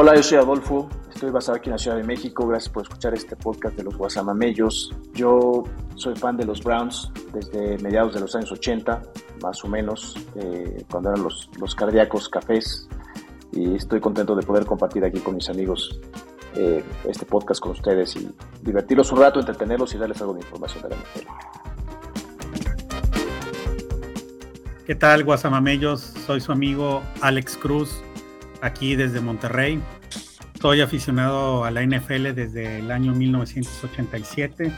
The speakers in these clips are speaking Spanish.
Hola, yo soy Adolfo, estoy basado aquí en la Ciudad de México, gracias por escuchar este podcast de los Guasamamellos. Yo soy fan de los Browns desde mediados de los años 80, más o menos, eh, cuando eran los, los cardíacos cafés, y estoy contento de poder compartir aquí con mis amigos eh, este podcast con ustedes y divertirlos un rato, entretenerlos y darles algo de información de la NFL. ¿Qué tal, Guasamamellos? Soy su amigo Alex Cruz aquí desde Monterrey. Soy aficionado a la NFL desde el año 1987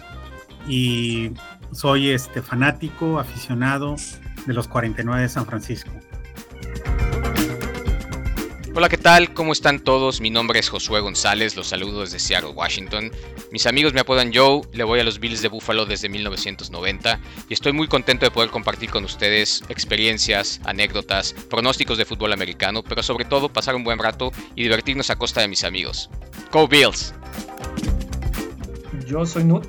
y soy este fanático, aficionado de los 49 de San Francisco. Hola, ¿qué tal? ¿Cómo están todos? Mi nombre es Josué González, los saludo desde Seattle, Washington. Mis amigos me apodan Joe, le voy a los Bills de Buffalo desde 1990 y estoy muy contento de poder compartir con ustedes experiencias, anécdotas, pronósticos de fútbol americano, pero sobre todo pasar un buen rato y divertirnos a costa de mis amigos. ¡Go Bills! Yo soy Nut,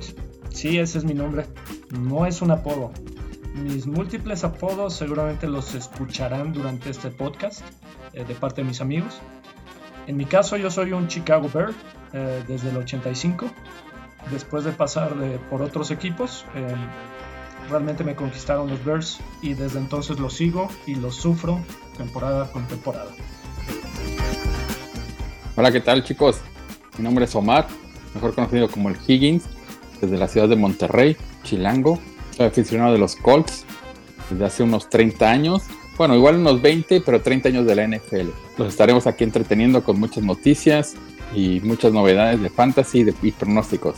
sí, ese es mi nombre, no es un apodo. Mis múltiples apodos seguramente los escucharán durante este podcast. Eh, de parte de mis amigos. En mi caso yo soy un Chicago Bear eh, desde el 85. Después de pasar por otros equipos, eh, realmente me conquistaron los Bears y desde entonces los sigo y los sufro temporada con temporada. Hola, ¿qué tal chicos? Mi nombre es Omar, mejor conocido como el Higgins, desde la ciudad de Monterrey, Chilango. Soy aficionado de los Colts desde hace unos 30 años bueno, igual unos 20, pero 30 años de la NFL. Los estaremos aquí entreteniendo con muchas noticias y muchas novedades de fantasy y pronósticos.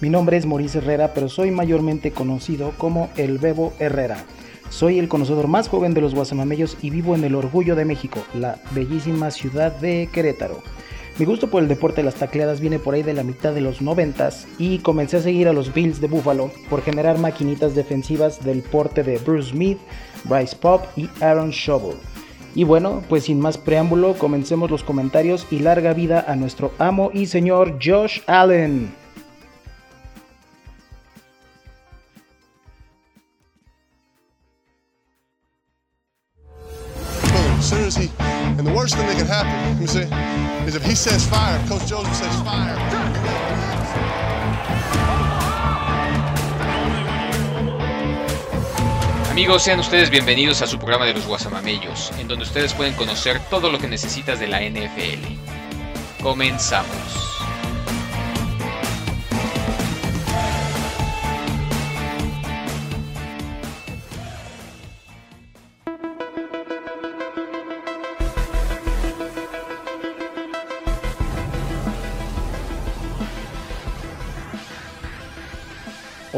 Mi nombre es Maurice Herrera, pero soy mayormente conocido como el Bebo Herrera. Soy el conocedor más joven de los guasamamellos y vivo en el Orgullo de México, la bellísima ciudad de Querétaro. Mi gusto por el deporte de las tacleadas viene por ahí de la mitad de los noventas y comencé a seguir a los Bills de Buffalo por generar maquinitas defensivas del porte de Bruce Smith, Bryce Pop y Aaron Shovel. Y bueno, pues sin más preámbulo, comencemos los comentarios y larga vida a nuestro amo y señor Josh Allen. And the worst thing that can happen, me see, is if he says fire, Coach Joseph says fire. Amigos, sean ustedes bienvenidos a su programa de los Guasamamellos, en donde ustedes pueden conocer todo lo que necesitas de la NFL. Comenzamos.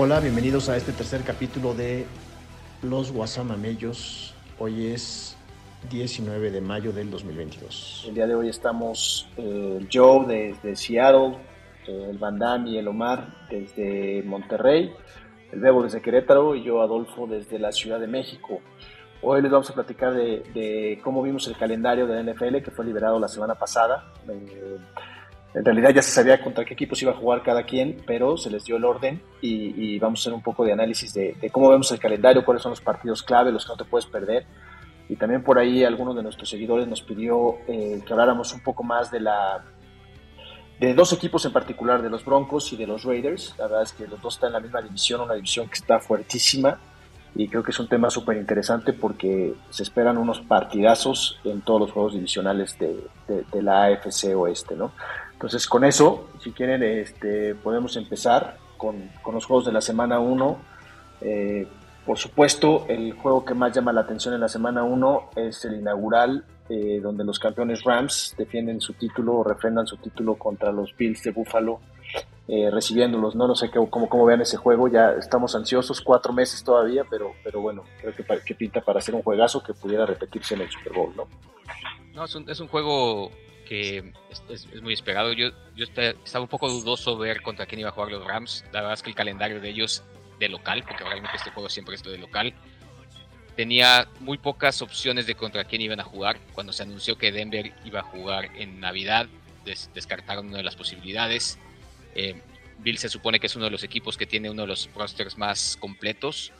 Hola, bienvenidos a este tercer capítulo de Los Guasamamellos. Hoy es 19 de mayo del 2022. El día de hoy estamos eh, Joe desde Seattle, eh, el Van Damme y el Omar desde Monterrey, el Bebo desde Querétaro y yo Adolfo desde la Ciudad de México. Hoy les vamos a platicar de, cómo vimos el calendario de la NFL que fue liberado la semana pasada. Eh, en realidad ya se sabía contra qué equipos iba a jugar cada quien, pero se les dio el orden y, vamos a hacer un poco de análisis de, cómo vemos el calendario, cuáles son los partidos clave, los que no te puedes perder. Y también por ahí algunos de nuestros seguidores nos pidió eh, que habláramos un poco más de la de dos equipos en particular, de los Broncos y de los Raiders. La verdad es que los dos están en la misma división, una división que está fuertísima y creo que es un tema súper interesante porque se esperan unos partidazos en todos los juegos divisionales de, de, de la AFC Oeste, ¿no? Entonces, con eso, si quieren, este, podemos empezar con, los juegos de la semana 1. Eh, por supuesto, el juego que más llama la atención en la semana 1 es el inaugural, eh, donde los campeones Rams defienden su título o refrendan su título contra los Bills de Buffalo, eh, recibiéndolos. No, no sé cómo, cómo vean ese juego, ya estamos ansiosos, cuatro meses todavía, pero, pero bueno, creo que, que pinta para hacer un juegazo que pudiera repetirse en el Super Bowl, ¿no? No, es un, es un juego que es, muy esperado. Yo, yo estaba un poco dudoso ver contra quién iba a jugar los Rams. La verdad es que el calendario de ellos de local, porque realmente este juego siempre es de local, tenía muy pocas opciones de contra quién iban a jugar. Cuando se anunció que Denver iba a jugar en Navidad, descartaron una de las posibilidades. Eh, Bill se supone que es uno de los equipos que tiene uno de los rosters más completos.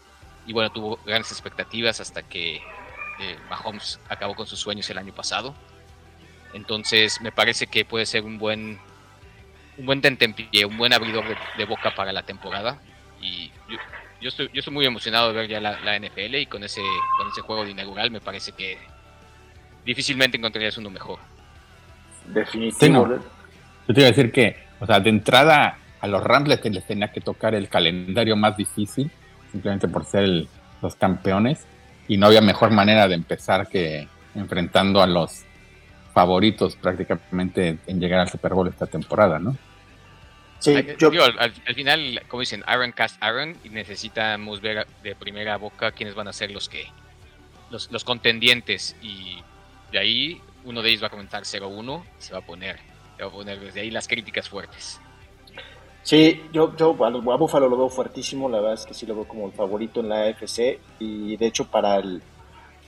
Y bueno, tuvo grandes expectativas hasta que eh, Mahomes acabó con sus sueños el año pasado. Entonces me parece que puede ser un buen un buen tentempié, un buen abridor de, boca para la temporada. Y yo, estoy, yo estoy muy emocionado de ver ya la, NFL y con ese, con ese juego de inaugural me parece que difícilmente encontrarías uno mejor. Definitivamente. Yo te iba a decir que, o sea, de entrada a los Rams les, tenía que tocar el calendario más difícil, simplemente por ser los campeones, y no había mejor manera de empezar que enfrentando a los favoritos prácticamente en llegar al Super Bowl esta temporada, ¿no? Sí, al, final, como dicen, Aaron cast Aaron, y necesitamos ver de primera boca quiénes van a ser los que los, los contendientes y de ahí uno de ellos va a comentar 0-1 y se va a poner, se va a poner desde ahí las críticas fuertes. Sí, yo, yo a, a Buffalo lo veo fuertísimo, la verdad es que sí lo veo como el favorito en la AFC y de hecho para el,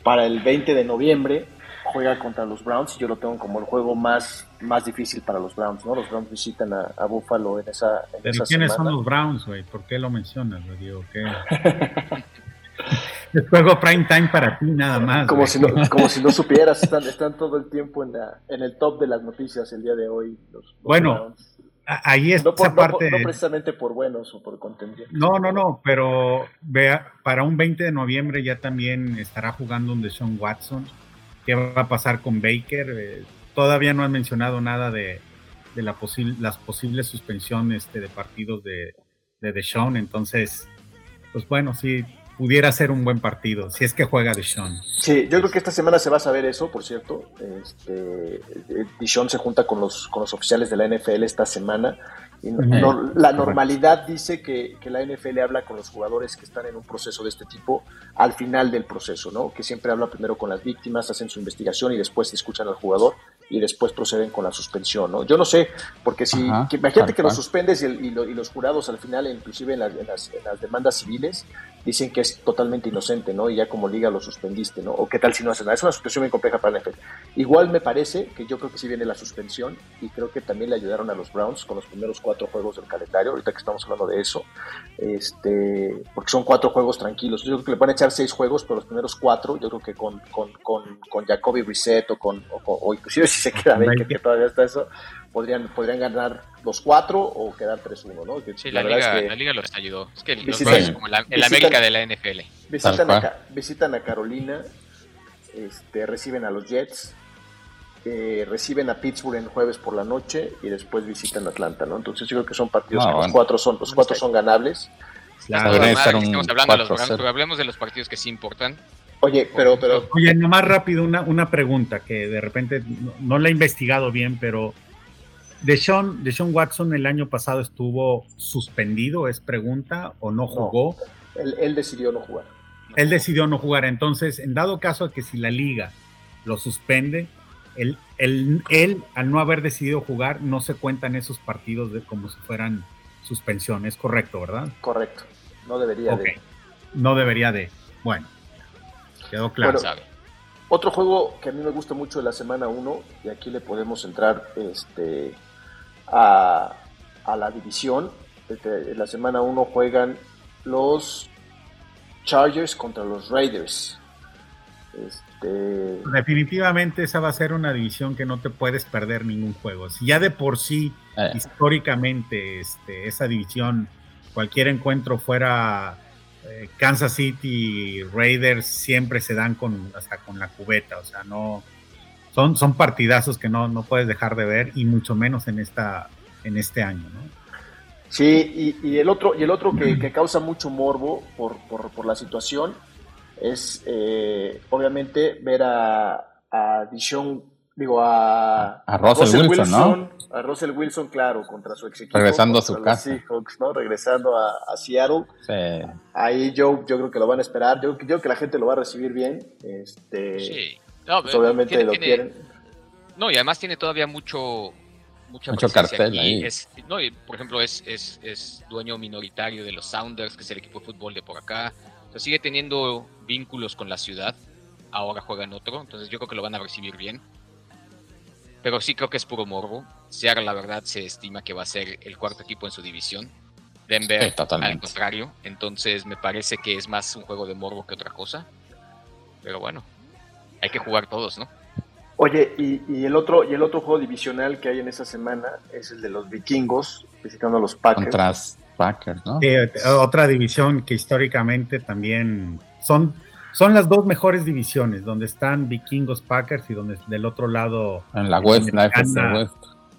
para el 20 de noviembre juega contra los Browns y yo lo tengo como el juego más, más difícil para los Browns, ¿no? Los Browns visitan a, Buffalo en esa, en ¿Pero quiénes son los Browns, güey? ¿Por qué lo mencionas, güey? Digo, ¿qué? es juego prime time para ti nada más. Como, si no, como si no supieras, están, están todo el tiempo en, la, en el top de las noticias el día de hoy. Los, bueno, ahí está no parte. No, precisamente por buenos o por contendientes. No, no, no, pero vea, para un 20 de noviembre ya también estará jugando un Deshaun Watson qué va a pasar con Baker. Eh, todavía no han mencionado nada de, la las posibles suspensiones este, de partidos de, de Deshaun, entonces, pues bueno, sí, pudiera ser un buen partido, si es que juega Deshaun. Sí, yo creo que esta semana se va a saber eso, por cierto. Este, Deshaun se junta con los, con los oficiales de la NFL esta semana la normalidad dice que, la NFL habla con los jugadores que están en un proceso de este tipo al final del proceso, ¿no? Que siempre habla primero con las víctimas, hacen su investigación y después escuchan al jugador y después proceden con la suspensión, ¿no? Yo no sé, porque si, imagínate que lo suspendes y, los jurados al final, inclusive en las, demandas civiles, dicen que es totalmente inocente, ¿no? Y ya como liga lo suspendiste, ¿no? O qué tal si no hacen nada. Es una suspensión muy compleja para la NFL. Igual me parece que yo creo que sí viene la suspensión y creo que también le ayudaron a los Browns con los primeros cuatro juegos del calendario, ahorita que estamos hablando de eso, este, porque son cuatro juegos tranquilos. Yo creo que le van a echar seis juegos, pero los primeros cuatro, yo creo que con, con, con, con Jacoby Reset o con, o, inclusive si se queda Baker, que todavía está eso, podrían, podrían ganar los cuatro o quedar 3-1, ¿no? sí, la, liga, la liga los ayudó. Es que visitan, como la, el América de la NFL. Visitan a, visitan a Carolina, este, reciben a los Jets, eh, reciben a Pittsburgh en jueves por la noche y después visitan Atlanta, ¿no? Entonces yo creo que son partidos que los cuatro son, los cuatro son ganables. Claro, estamos hablando de los hablemos de los partidos que sí importan. Oye, pero, pero. Oye, nomás rápido una, una pregunta que de repente no, la he investigado bien, pero Deshaun, Deshaun Watson el año pasado estuvo suspendido, es pregunta, o no jugó. él, decidió no jugar. Él decidió no jugar. Entonces, en dado caso de que si la liga lo suspende, él, él, al no haber decidido jugar, no se cuentan esos partidos de como si fueran suspensiones, correcto, ¿verdad? Correcto. No debería de. No debería de. Bueno. Quedó claro. otro juego que a mí me gusta mucho de la semana 1, y aquí le podemos entrar este, a, la división. Este, en la semana 1 juegan los Chargers contra los Raiders. Este... Definitivamente esa va a ser una división que no te puedes perder ningún juego. Si ya de por sí, eh. históricamente, este, esa división, cualquier encuentro fuera eh, Kansas City Raiders siempre se dan con hasta con la cubeta, o sea, no son, son partidazos que no, no puedes dejar de ver y mucho menos en esta en este año, ¿no? Sí, y, el otro y el otro que, causa mucho morbo por, por, la situación es eh, obviamente ver a, a Dishon digo, a, a Russell, Wilson, ¿no? A Russell Wilson, claro, contra su ex equipo. Regresando a su casa. Seahawks, ¿no? Regresando a, Seattle. Sí. Ahí yo, yo creo que lo van a esperar. Yo, creo que la gente lo va a recibir bien. Este, sí. Pues, obviamente lo quieren. No, y además tiene todavía mucho, mucha mucho cartel ahí. no, por ejemplo, es, es, es, dueño minoritario de los Sounders, que es el equipo de fútbol de por acá. O sea, sigue teniendo vínculos con la ciudad. Ahora juega en otro, entonces yo creo que lo van a recibir bien pero sí creo que es puro morbo. Seattle, la verdad, se estima que va a ser el cuarto equipo en su división. Denver, al contrario. Entonces, me parece que es más un juego de morbo que otra cosa. Pero bueno, hay que jugar todos, ¿no? Oye, y, el otro y el otro juego divisional que hay en esa semana es el de los vikingos visitando a los Packers. Contra Packers, ¿no? otra división que históricamente también son son las dos mejores divisiones, donde están vikingos Packers y donde del otro lado en la West, la FC West.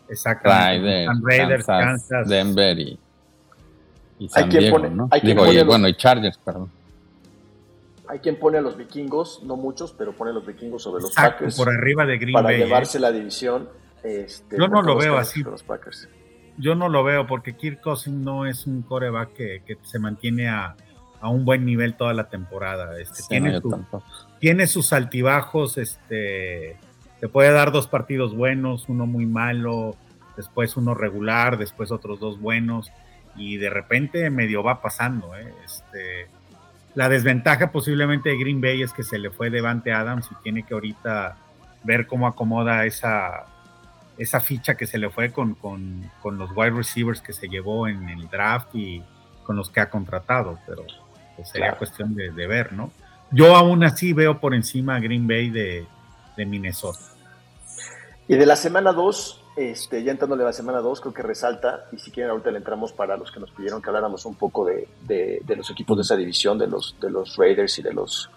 Exactamente. Raiders, Kansas, Denver y, San Diego, ¿no? bueno, y Chargers, perdón. Hay quien pone a los vikingos, no muchos, pero pone a los vikingos sobre los Packers. por arriba de Green para Bay. Para llevarse ¿eh? la división. Este, Yo no lo veo así. Yo no lo veo porque Kirk Cousins no es un coreback que, que se mantiene a, a, un buen nivel toda la temporada. Este, tiene, tiene, sus altibajos, este, te puede dar dos partidos buenos, uno muy malo, después uno regular, después otros dos buenos y de repente medio va pasando. ¿eh? Este, la desventaja posiblemente de Green Bay es que se le fue Devante Adams y tiene que ahorita ver cómo acomoda esa, esa ficha que se le fue con, los wide receivers que se llevó en el draft y con los que ha contratado, pero pues, sería cuestión de, ver, ¿no? Yo aún así veo por encima a Green Bay de, de Minnesota. Y de la semana 2, este, ya entrándole a la semana 2, creo que resalta, y si quieren ahorita le entramos para los que nos pidieron que habláramos un poco de, los equipos de esa división, de los, de los Raiders y de los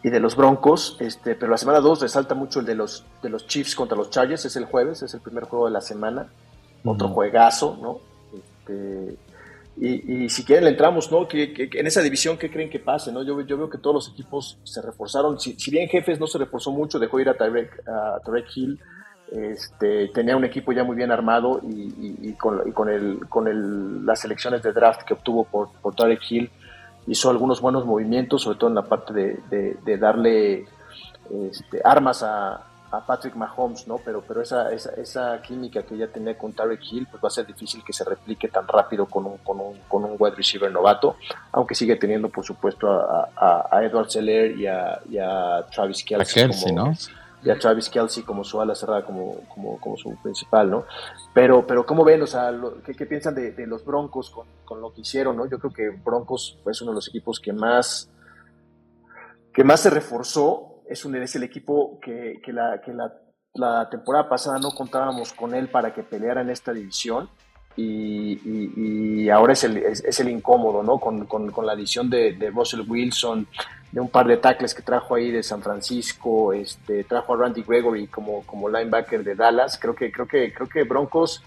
y de los Broncos, este, pero la semana 2 resalta mucho el de los, de los Chiefs contra los Chargers, es el jueves, es el primer juego de la semana, otro juegazo, ¿no? Este, y, si quieren le entramos, ¿no? Que, en esa división, ¿qué creen que pase, no? Yo, yo veo que todos los equipos se reforzaron, si, bien Jefes no se reforzó mucho, dejó ir a Tarek, a Tarek Hill, este, tenía un equipo ya muy bien armado y, con, con, el, con el, las selecciones de draft que obtuvo por, Tarek Hill hizo algunos buenos movimientos, sobre todo en la parte de, darle este, armas a, Patrick Mahomes, ¿no? Pero, pero esa, esa, esa, química que ya tenía con Tarek Hill, pues va a ser difícil que se replique tan rápido con un, con un, con un wide receiver novato, aunque sigue teniendo, por supuesto, a, a, Edward Seller y a, Travis Kelsey. ¿no? y a Travis Kelsey como su ala cerrada, como, como, como su principal, ¿no? Pero, pero ¿cómo ven? O sea, ¿qué, piensan de, los Broncos con, con, lo que hicieron, no? Yo creo que Broncos es uno de los equipos que más, que más se reforzó, es, un, es el equipo que, que, la, que la, la temporada pasada no contábamos con él para que peleara en esta división, y, y, ahora es el, es, el, incómodo, ¿no? Con, con, con la adición de, Russell Wilson, de un par de tackles que trajo ahí de San Francisco, este, trajo a Randy Gregory como, como linebacker de Dallas. Creo que, creo que, creo que Broncos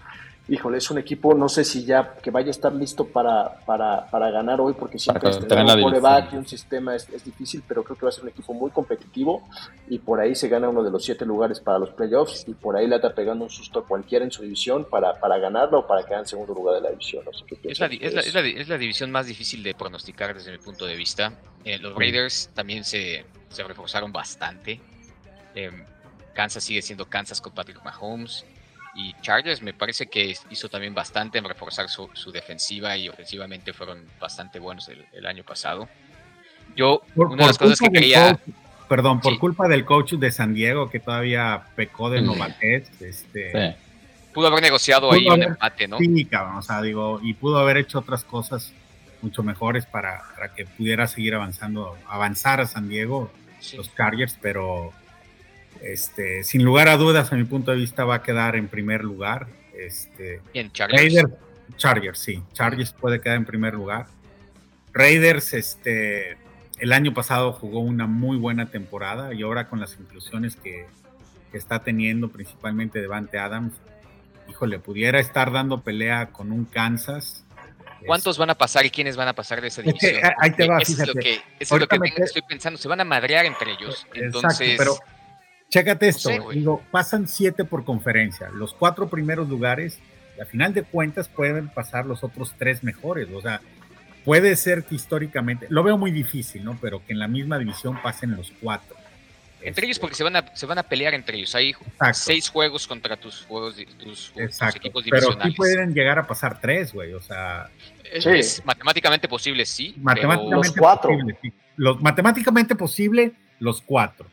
híjole, es un equipo, no sé si ya que vaya a estar listo para, para, para ganar hoy, porque siempre es tener un coreback y un sistema es, difícil, pero creo que va a ser un equipo muy competitivo y por ahí se gana uno de los siete lugares para los playoffs y por ahí le está pegando un susto a cualquiera en su división para, para ganarlo o para quedar en segundo lugar de la división. es, la, es, la, es, la, división más difícil de pronosticar desde mi punto de vista. Eh, los Raiders también se, se reforzaron bastante. Eh, Kansas sigue siendo Kansas con Patrick Mahomes. Y Chargers me parece que hizo también bastante en reforzar su, defensiva y ofensivamente fueron bastante buenos el, año pasado. Yo, una de las cosas que quería... perdón, por culpa del coach de San Diego que todavía pecó de novatez, este... Pudo haber negociado ahí un empate, ¿no? Sí, cabrón, o sea, digo, y pudo haber hecho otras cosas mucho mejores para, que pudiera seguir avanzando, avanzar a San Diego, los Chargers, pero este, sin lugar a dudas, a mi punto de vista, va a quedar en primer lugar. Este, Chargers. Chargers, sí. Chargers puede quedar en primer lugar. Raiders, este, el año pasado jugó una muy buena temporada y ahora con las inclusiones que, está teniendo, principalmente Devante Adams, híjole, pudiera estar dando pelea con un Kansas. ¿Cuántos van a pasar y quiénes van a pasar de esa división? ahí te va, eso es lo que, eso es lo que estoy pensando. Se van a madrear entre ellos. Entonces, pero Chécate esto, digo, pasan siete por conferencia. Los cuatro primeros lugares, a final de cuentas, pueden pasar los otros tres mejores. O sea, puede ser que históricamente, lo veo muy difícil, ¿no? Pero que en la misma división pasen los cuatro. Entre ellos, este porque se van, a, se van a pelear entre ellos. Hay seis juegos contra tus juegos, tus, equipos divisionales. Pero sí pueden llegar a pasar tres, güey. O sea. Es, matemáticamente posible, sí. Matemáticamente los cuatro. Posible, sí. Los, matemáticamente posible, los cuatro.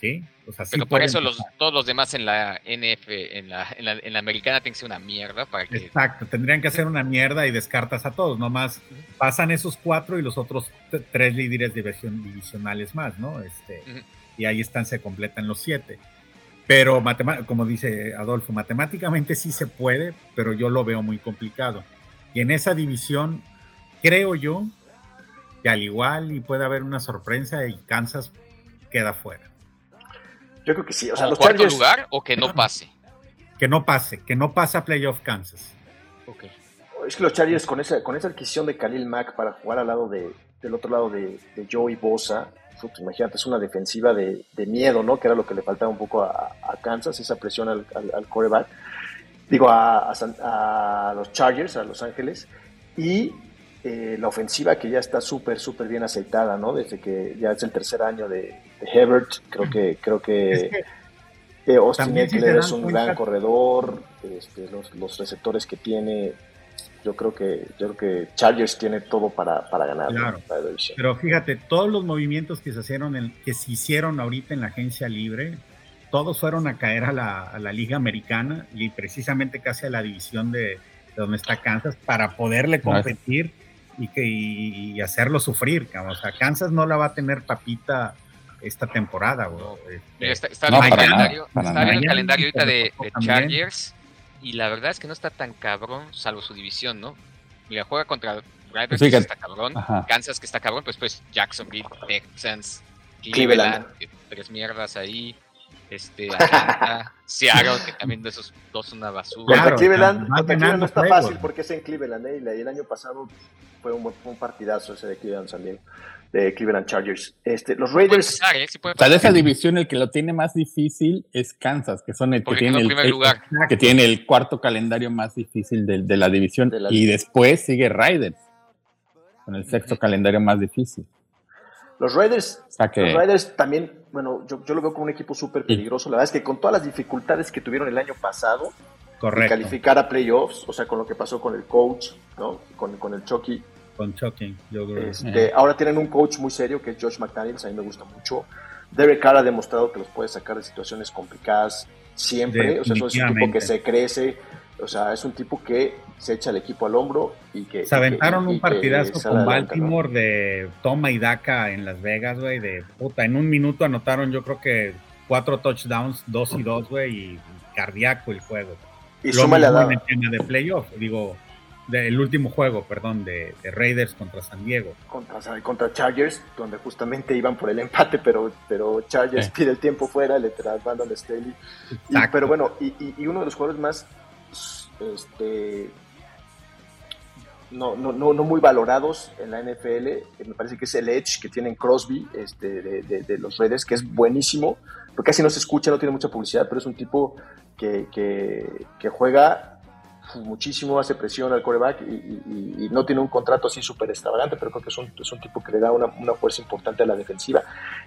¿Sí? Pero por eso los, todos los demás en la NF, en la, en la, americana, tienen que ser una mierda para que. Exacto, tendrían que hacer una mierda y descartas a todos. Nomás pasan esos cuatro y los otros tres líderes divisionales más, ¿no? Este, Y ahí están, se completan los siete. Pero como dice Adolfo, matemáticamente sí se puede, pero yo lo veo muy complicado. Y en esa división, creo yo que al igual y puede haber una sorpresa y Kansas queda fuera. Yo creo que sí. O sea, los cuarto lugar o que no pase? Que no pase, que no pasa playoff Kansas. Okay. Es que los Chargers con esa, con esa adquisición de Khalil Mack para jugar al lado de, del otro lado de, de Joey Bosa, imagínate, es una defensiva de, miedo, ¿no? Que era lo que le faltaba un poco a, Kansas, esa presión al, al, coreback. Digo, a, a, los Chargers, a Los Ángeles. Y eh, la ofensiva que ya está súper, súper bien aceitada, ¿no? Desde que ya es el tercer año de Hebert, creo que, creo que, eh, Austin Eckler es un gran corredor, este, los, los, receptores que tiene, yo creo que, yo creo que Chargers tiene todo para, para ganar claro. Pero fíjate, todos los movimientos que se hicieron, que se hicieron ahorita en la agencia libre, todos fueron a caer a la, a la liga americana y precisamente casi a la división de, de donde está Kansas para poderle competir y, que, y, hacerlo sufrir. O sea, Kansas no la va a tener papita esta temporada. Este, está, está, el calendario, está el calendario ahorita de, Chargers y la verdad es que no está tan cabrón, salvo su división, ¿no? Mira, juega contra Riders, que está cabrón, Kansas, que está cabrón, pues pues Jacksonville, Texans, Cleveland, tres mierdas ahí, este, Atlanta, Seattle, que también de esos dos una basura. Contra Cleveland, no está fácil porque es en Cleveland, ¿eh? y el año pasado fue un, un partidazo ese de Cleveland también de Cleveland Chargers. Este, los Raiders. ¿eh? o sea, de esa división el que lo tiene más difícil es Kansas, que son el que tiene el, que tiene el cuarto calendario más difícil de, la división. y después sigue Raiders, con el sexto calendario más difícil. Los Raiders, los Raiders también, bueno, yo, yo, lo veo como un equipo súper peligroso. La verdad es que con todas las dificultades que tuvieron el año pasado, Correcto. calificar a playoffs, o sea, con lo que pasó con el coach, ¿no? Con, con el Chucky, con Chucky, yo creo. Este, ahora tienen un coach muy serio que es Josh McDaniels, a mí me gusta mucho. Derek Carr ha demostrado que los puede sacar de situaciones complicadas siempre, o sea, es un tipo que se crece, o sea, es un tipo que se echa el equipo al hombro y que... Se aventaron un partidazo con Baltimore de toma y daca en Las Vegas, güey, de puta, en un minuto anotaron yo creo que cuatro touchdowns, dos y dos, güey, y cardíaco el juego. Y súmale a en de playoff, digo, del último juego, perdón, de, Raiders contra San Diego. Contra, contra Chargers, donde justamente iban por el empate, pero, pero Chargers pide el tiempo fuera, le Brandon Staley. pero bueno, y, uno de los jugadores más este, no, no, no, muy valorados en la NFL, me parece que es el Edge que tienen Crosby este, de, los Raiders, que es buenísimo, porque casi no se escucha, no tiene mucha publicidad, pero es un tipo que juega muchísimo, hace presión al coreback y, no tiene un contrato así súper extravagante, pero creo que es un, es un, tipo que le da una, fuerza importante a la defensiva.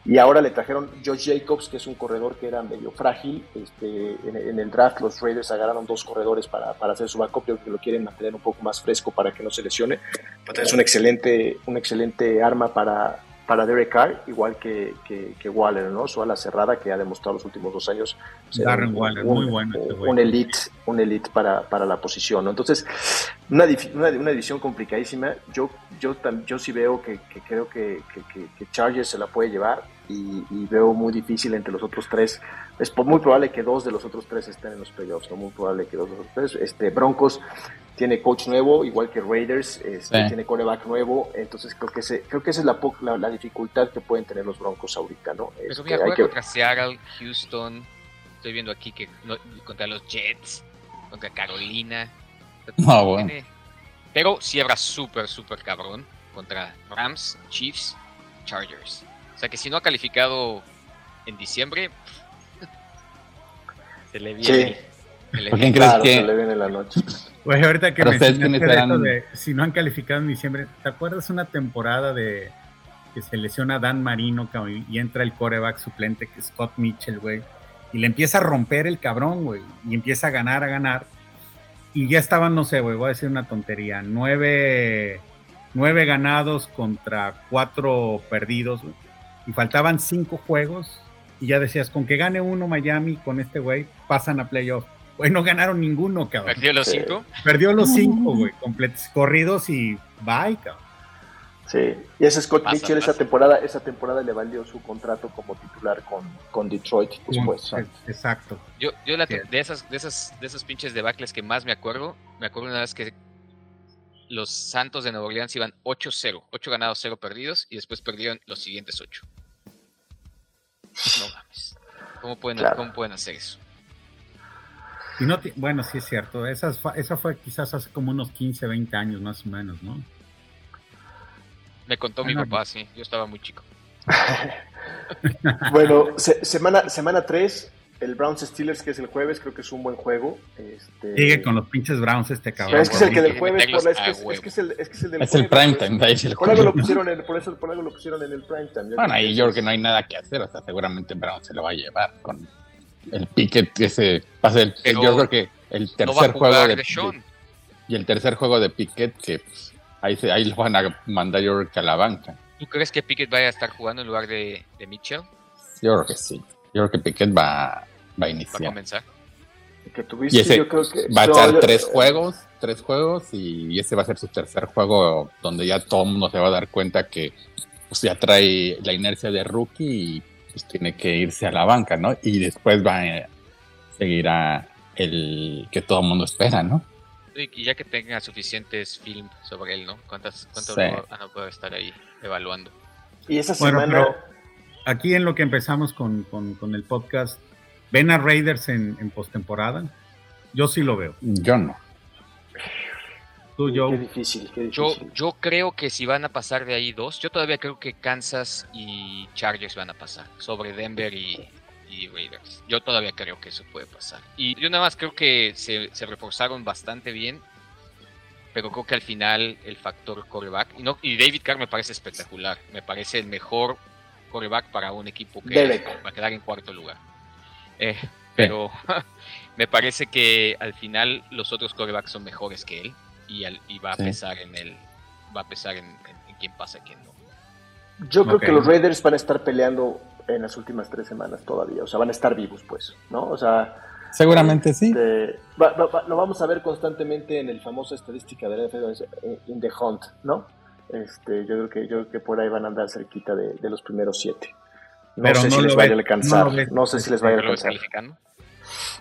Y ahora le trajeron Josh Jacobs, que es un corredor que era medio frágil. Este, en, el draft los Raiders agarraron dos corredores para, para hacer su backup, que lo quieren mantener un poco más fresco para que no se lesione. es un excelente, un excelente arma para, para Derek Carr, igual que, que, Waller, ¿no? Su ala cerrada que ha demostrado los últimos dos años Darren Waller, muy bueno este un elite, un elite para, para la posición, ¿no? Entonces, una, una, una, división complicadísima. Yo, yo, yo sí veo que, creo que, que, Chargers se la puede llevar y, veo muy difícil entre los otros tres. Es muy probable que dos de los otros tres estén en los playoffs, ¿no? Muy probable que dos de los otros tres. Este, Broncos tiene coach nuevo, igual que Raiders, este, tiene coreback nuevo, entonces creo que, ese, creo que esa es la, la, dificultad que pueden tener los Broncos ahorita, ¿no? Pero este, mira, contra Seattle, Houston, estoy viendo aquí que contra los Jets, contra Carolina. No, bueno. Pero cierra súper, súper cabrón contra Rams, Chiefs, Chargers. O sea que si no ha calificado en diciembre, se le viene. ¿Por quién crees que... se le viene la noche. Pues ahorita que mencionaste de si no han calificado en diciembre, ¿te acuerdas una temporada de que se lesiona Dan Marino y entra el coreback suplente que es Scott Mitchell, güey? Y le empieza a romper el cabrón, güey, y empieza a ganar, a ganar. Y ya estaban, no sé, güey, voy a decir una tontería, nueve, nueve ganados contra cuatro perdidos, güey. Y faltaban cinco juegos y ya decías, con que gane uno Miami con este güey, pasan a playoff Güey, no ganaron ninguno, cabrón. ¿Perdió los cinco? Perdió los cinco, güey, completos, corridos y bye, cabrón. Sí, y ese Scott Pasa, Mitchell esa temporada, esa temporada le valió su contrato como titular con, con Detroit después. Exacto. Yo, yo la Sí. de esas, de esas, de esos pinches debacles que más me acuerdo, me acuerdo una vez que los Santos de Nueva Orleans iban 8-0, 8 ganados, 0 perdidos, y después perdieron los siguientes 8. No mames. ¿Cómo pueden, Claro. ¿cómo pueden hacer eso? Y no ti- bueno, sí es cierto. Esa, esa fue quizás hace como unos 15, 20 años más o menos, ¿no? Me contó mi Ah, papá, sí, yo estaba muy chico. Bueno, se- semana, semana 3, el Browns Steelers, que es el jueves, creo que es un buen juego. Este, Sigue con los pinches Browns este Pero cabrón. es que es el que del jueves, por la- es, que es, a es que es el, es que es el del Es el prime por time, el algo lo pusieron en, por eso, por algo lo pusieron en el prime time. Bueno, ahí yo creo que no hay nada que hacer, o sea, seguramente Brown se lo va a llevar con el Pickett ese va a ser Pero yo creo que el tercer No va a juego de, y el tercer juego de Pickett que pues, ahí se, ahí lo van a mandar yo creo que a la banca. ¿Tú crees que Pickett vaya a estar jugando en lugar de, de Mitchell Yo creo que sí. Yo creo que Pickett va, va a iniciar. comenzar? que tuviste, Y ese yo creo que va a no, echar yo- tres juegos, tres juegos y ese va a ser su tercer juego donde ya todo el mundo se va a dar cuenta que pues, ya trae la inercia de rookie y pues tiene que irse a la banca, ¿no? Y después va a seguir a el que todo el mundo espera, ¿no? Y ya que tenga suficientes film sobre él, ¿no? ¿Cuántas, ¿Cuánto Sí. a poder estar ahí evaluando? Y esa Bueno, semana, pero aquí en lo que empezamos con, con- con el podcast, ¿ven a Raiders en, en postemporada? Yo sí lo veo. Yo no. Tú, qué yo. difícil, qué Yo, difícil. yo creo que si van a pasar de ahí dos, yo todavía creo que Kansas y Chargers van a pasar sobre Denver y, y Raiders. Yo todavía creo que eso puede pasar. Y yo nada más creo que se, se reforzaron bastante bien, pero creo que al final el factor coreback, y, no, y David Carr me parece espectacular, me parece el mejor coreback para un equipo que Derek. va a quedar en cuarto lugar. Eh, pero me parece que al final los otros corebacks son mejores que él y, al- y va a Sí. pesar en el va a pesar en, en- en quién pasa y quién no. Yo creo que los Raiders van a estar peleando en las últimas tres semanas todavía, o sea, van a estar vivos, pues, ¿no? O sea, Seguramente sí. este, va- va- va- lo vamos a ver constantemente en el famoso estadística de la NFL, eh, in the hunt, ¿no? Este, yo creo que yo creo que por ahí van a andar cerquita de, de los primeros siete. No Pero sé no si les vaya a alcanzar, no sé si les vaya a ¿Pero lo ves alcanzar.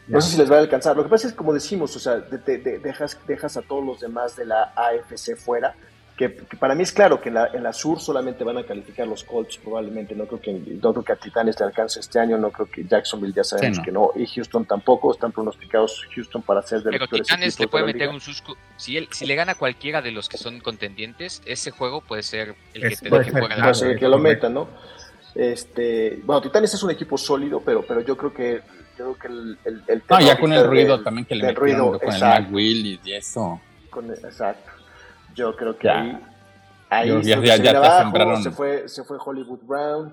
No sé si les va a alcanzar. Lo que pasa es, como decimos, o sea, de- de- de- dejas, dejas a todos los demás de la AFC fuera. Que, que para mí es claro que en la, en la sur solamente van a calificar los Colts, probablemente. No creo que, no creo que a Titanes le alcance este año. No creo que Jacksonville ya sabemos Sí, no. que no. Y Houston tampoco. Están pronosticados Houston para ser de Pero los Titanes le de puede la meter un susco. Si, él, si le gana a cualquiera de los que son contendientes, ese juego puede ser el que Es- te deje fuera Puede ser es que lo metan, ¿no? Este, bueno, Titanes es un equipo sólido, pero, pero yo creo que, yo creo que el, el, el No, tema ya con el ruido del- también que le metieron ruido, con el. Mac Willis y eso. Con- exacto. Yo creo que Ya. ahí, ahí Yo- ya- ya- se abajo, sembraron. se fue, se fue Hollywood Brown.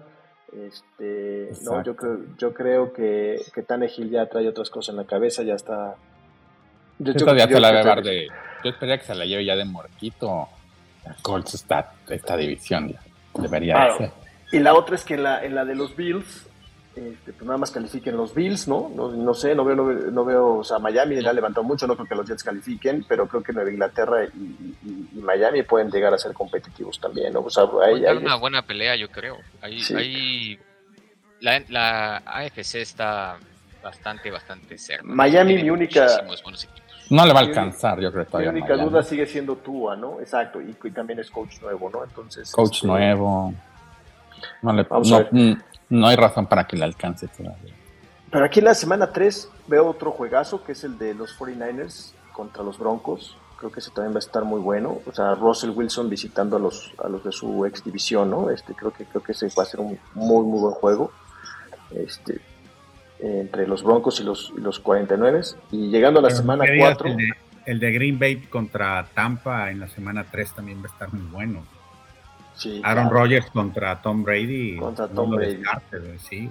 Este, no, yo creo, yo creo que, que Tannehill ya trae otras cosas en la cabeza, ya está. Yo, yo se la va de. Yo esperaría que se la lleve ya de muertito. Colts está esta división ya. Debería Claro. de ser. Y la otra es que en la, en la de los Bills, este, pues nada más califiquen los Bills, ¿no? No, no sé, no veo, no veo, no veo, o sea, Miami le ha levantado mucho, no creo que los Jets califiquen, pero creo que Nueva Inglaterra y, y- y Miami pueden llegar a ser competitivos también, ¿no? O sea, ahí- una buena pelea, yo creo. Ahí, Sí. ahí la, la AFC está bastante, bastante cerca. Miami, mi única-. No le va a Mi- alcanzar, yo creo mi todavía. única Miami. duda sigue siendo Tua, ¿no? Exacto, y, y también es coach nuevo, ¿no? Entonces. Coach este, nuevo. No, le, Vamos a no, ver. mm, no hay razón para que le alcance todavía. Pero aquí en la semana 3 veo otro juegazo que es el de los 49ers contra los Broncos. Creo que ese también va a estar muy bueno. O sea, Russell Wilson visitando a los, a los de su ex división, ¿no? Este, creo que creo que ese va a ser un muy muy buen juego. Este, entre los Broncos y los, y los 49 y llegando a la Pero semana ¿qué digas? 4 El de, el de Green Bay contra Tampa en la semana 3 también va a estar muy bueno. Sí, Aaron claro. Rodgers contra Tom Brady. Contra no Tom lo Brady. sí,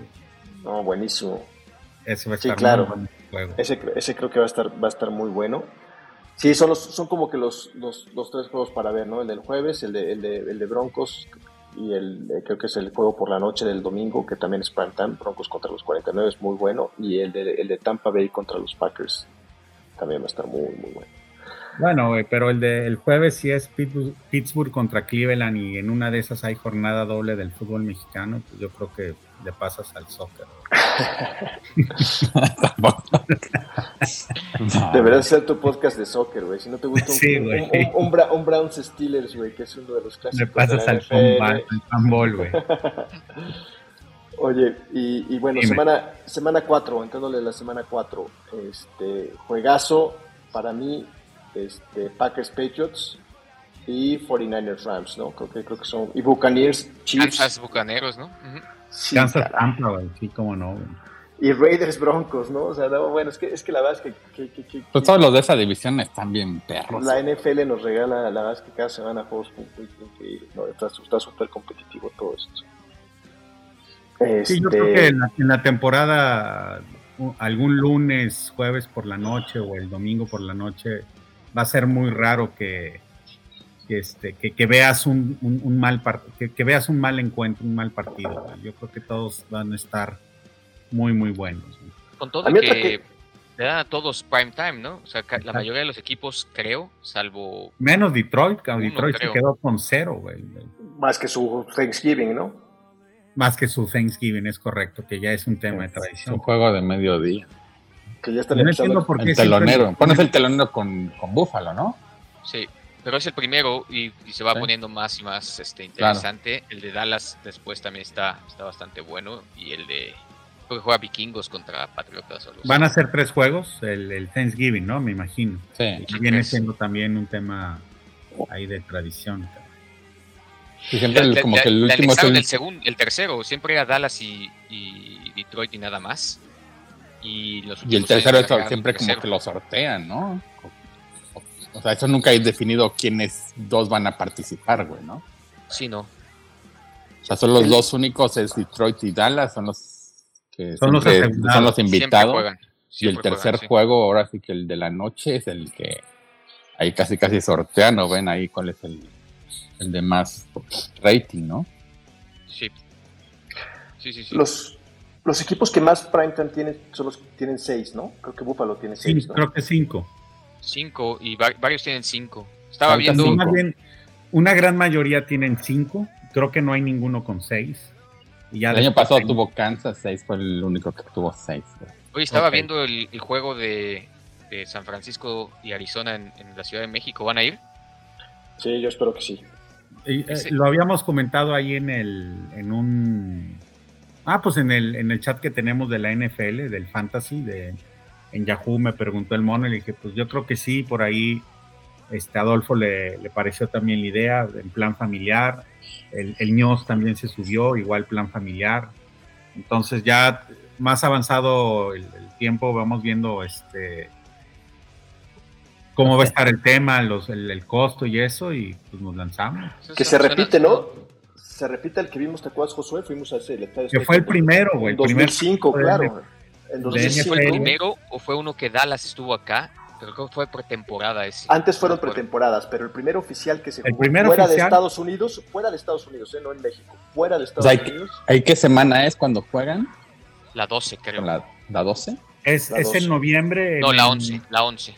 no buenísimo ese va a Sí, estar claro. muy buen juego. Ese, ese creo que va a estar, va a estar muy bueno. Sí, son, los, son como que los, los, los tres juegos para ver, ¿no? El del jueves, el de, el de, el de Broncos y el eh, creo que es el juego por la noche del domingo, que también es time, Broncos contra los 49 es muy bueno, y el de, el de Tampa Bay contra los Packers también va a estar muy, muy bueno. Bueno, güey, pero el de el jueves sí es Pittsburgh, Pittsburgh contra Cleveland y en una de esas hay jornada doble del fútbol mexicano, pues yo creo que le pasas al soccer. Deberías hacer tu podcast de soccer, güey. Si no te gusta un, Sí, un, güey. un- un Bra- un Browns Steelers, güey, que es uno de los clásicos. Le pasas de la al fanball, al fanball, güey. Oye, y, y bueno, Dime. semana semana 4, entrándole la semana 4, este, juegazo para mí, este, Packers Patriots y 49ers Rams, ¿no? Creo que, creo que son, y Buccaneers Chiefs. Kansas Bucaneros, ¿no? Ujú. sí, Kansas caray. Tampa, güey, sí, cómo no, güey. y Raiders Broncos, ¿no? O sea, no, bueno, es que, es que la verdad es que, que- que- que- Pues todos los de esa división están bien perros. la NFL nos regala, la verdad es que cada semana juegos muy- muy increíbles, ¿no? Está súper competitivo todo esto. Sí, yo Este, creo que en la, en la temporada, algún lunes, jueves por la noche o el domingo por la noche, va a ser muy raro que, que, este, que, que veas un, un- un mal que, que veas un mal encuentro, un mal partido. Yo creo que todos van a estar muy, muy buenos. Con todo que, que- le dan a todos prime time, ¿no? O sea, la mayoría de los equipos, creo, salvo Menos Detroit, que Uno, Detroit se quedó con cero, güey. más que su Thanksgiving, ¿no? Más que su Thanksgiving, es correcto, que ya es un tema de Es un tradición. juego de mediodía. Que ya están Yo no empezando entiendo por qué El siempre- telonero. Pones el telonero con, con Búfalo, ¿no? Sí, pero es el primero y, y se va Sí. poniendo más y más este, interesante. El de Dallas después también está, está bastante bueno y el de creo que juega vikingos contra patriotas. o. Van a ser tres juegos, el, el Thanksgiving, ¿no? Me imagino. Sí. Sí, Viene tres. siendo también un tema ahí de tradición. Y siempre el- como le- que el le último el, el segundo, el tercero, siempre era Dallas y, y Detroit y nada más. Y, los y el tercero es siempre como tercero. que lo sortean, ¿no? O sea, eso nunca es definido quiénes dos van a participar, güey, ¿no? Sí, no. O sea, son los El- dos únicos, es Detroit y Dallas, son los que Son los siempre- asegurados. son los Siempre invitados. juegan. Y el tercer juegan, sí. juego, ahora sí que el de la noche es el que ahí casi casi sortean o ven ahí cuál es el, el de más rating, ¿no? Sí. Sí, sí, sí. Los, los equipos que más primetime tienen son los que tienen seis, ¿no? Creo que Buffalo tiene Sí, seis, ¿no? creo que cinco. Cinco y va- varios tienen cinco. Estaba viendo. Sí, cinco. más bien, una gran mayoría tienen cinco. Creo que no hay ninguno con seis. Y ya el año pasado hay- tuvo Kansas, seis fue el único que tuvo seis. Hoy estaba viendo el, el juego de, de San Francisco y Arizona en, en la Ciudad de México. ¿Van a ir? Sí, yo espero que sí. y, eh, Lo habíamos comentado ahí en el, en un, ah, pues en el, en el chat que tenemos de la NFL, del Fantasy, de, en Yahoo me preguntó el mono y le dije, pues yo creo que sí, por ahí, este Adolfo le, le pareció también la idea, en plan familiar, el, el ños también se subió, igual plan familiar, entonces ya más avanzado el, el tiempo vamos viendo este cómo va a estar el tema, los, el, el costo y eso, y pues nos lanzamos. Que se repite, ¿no? Se repite el que vimos, ¿te acuerdas, Josué? Fuimos a ese el estadio Que fue el primero, güey. En el primer 2005, de- claro. En de No sé si 2005. fue el primero o fue uno que Dallas estuvo acá, pero creo que fue pretemporada ese. Antes fueron pretemporadas, pero el primer oficial que se El jugó primer fuera de oficial- Estados Unidos, fuera de Estados Unidos, ¿eh? no en México, fuera de Estados O sea, hay que- Unidos. ¿Ahí qué semana es cuando juegan? La 12, creo. ¿Con la, la 12? Es, La es 12. en noviembre. No, la 11. La 11.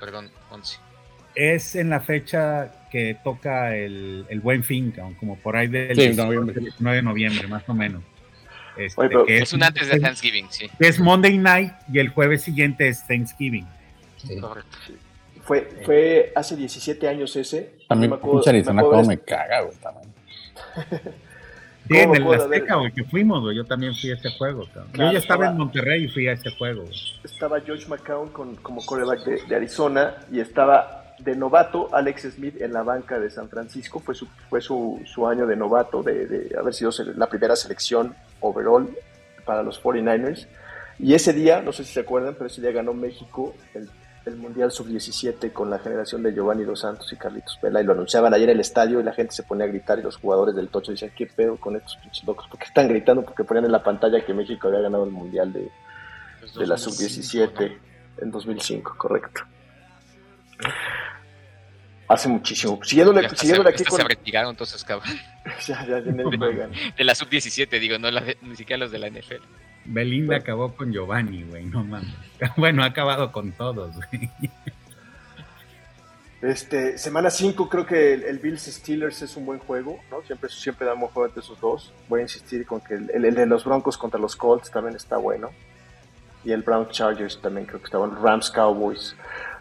Perdón, 11. Es en la fecha que toca el, el Buen Fin, como por ahí del Sí, 18, noviembre. 19 de noviembre, más o menos. Este, Oye, pero- que Es un antes de Thanksgiving, sí. es Monday Night y el jueves siguiente es Thanksgiving. Correcto. Fue, fue hace 17 años ese. También Yo me acuerdo- pinche Arizona me acuerdo como de- me caga, güey, también. Sí, ¿Cómo en el Azteca, güey, que fuimos, güey. Yo también fui a ese juego. Claro, Yo ya estaba estaba- en Monterrey y fui a ese juego, estaba George McCown con, como coreback de, de Arizona y estaba de novato Alex Smith en la banca de San Francisco. Fue su, fue su, su año de novato, de, de haber sido la primera selección overall para los 49ers. Y ese día, no sé si se acuerdan, pero ese día ganó México el, el Mundial Sub-17 con la generación de Giovanni Dos Santos y Carlitos Vela. Y lo anunciaban ayer en el estadio y la gente se ponía a gritar y los jugadores del Tocho decían, ¿qué pedo con estos pinches locos? ¿Por qué están gritando? Porque ponían en la pantalla que México había ganado el Mundial de, Los de la 2005, sub-17 en 2005, correcto. Hace muchísimo. Siguiéndole, Ya siguiéndole se, aquí hasta con... se retiraron entonces, cabrón. ya, ya, ya ni juegan. De la sub-17, digo, no la de- ni siquiera los de la NFL. Belinda acabó con Giovanni, güey, no mames. Bueno, ha acabado con todos, güey. Este, semana 5 creo que el, Bills Steelers es un buen juego, ¿no? Siempre, siempre da un buen juego entre esos dos. Voy a insistir con que el, el, de los Broncos contra los Colts también está bueno. Y el Brown Chargers también creo que está bueno. Rams Cowboys.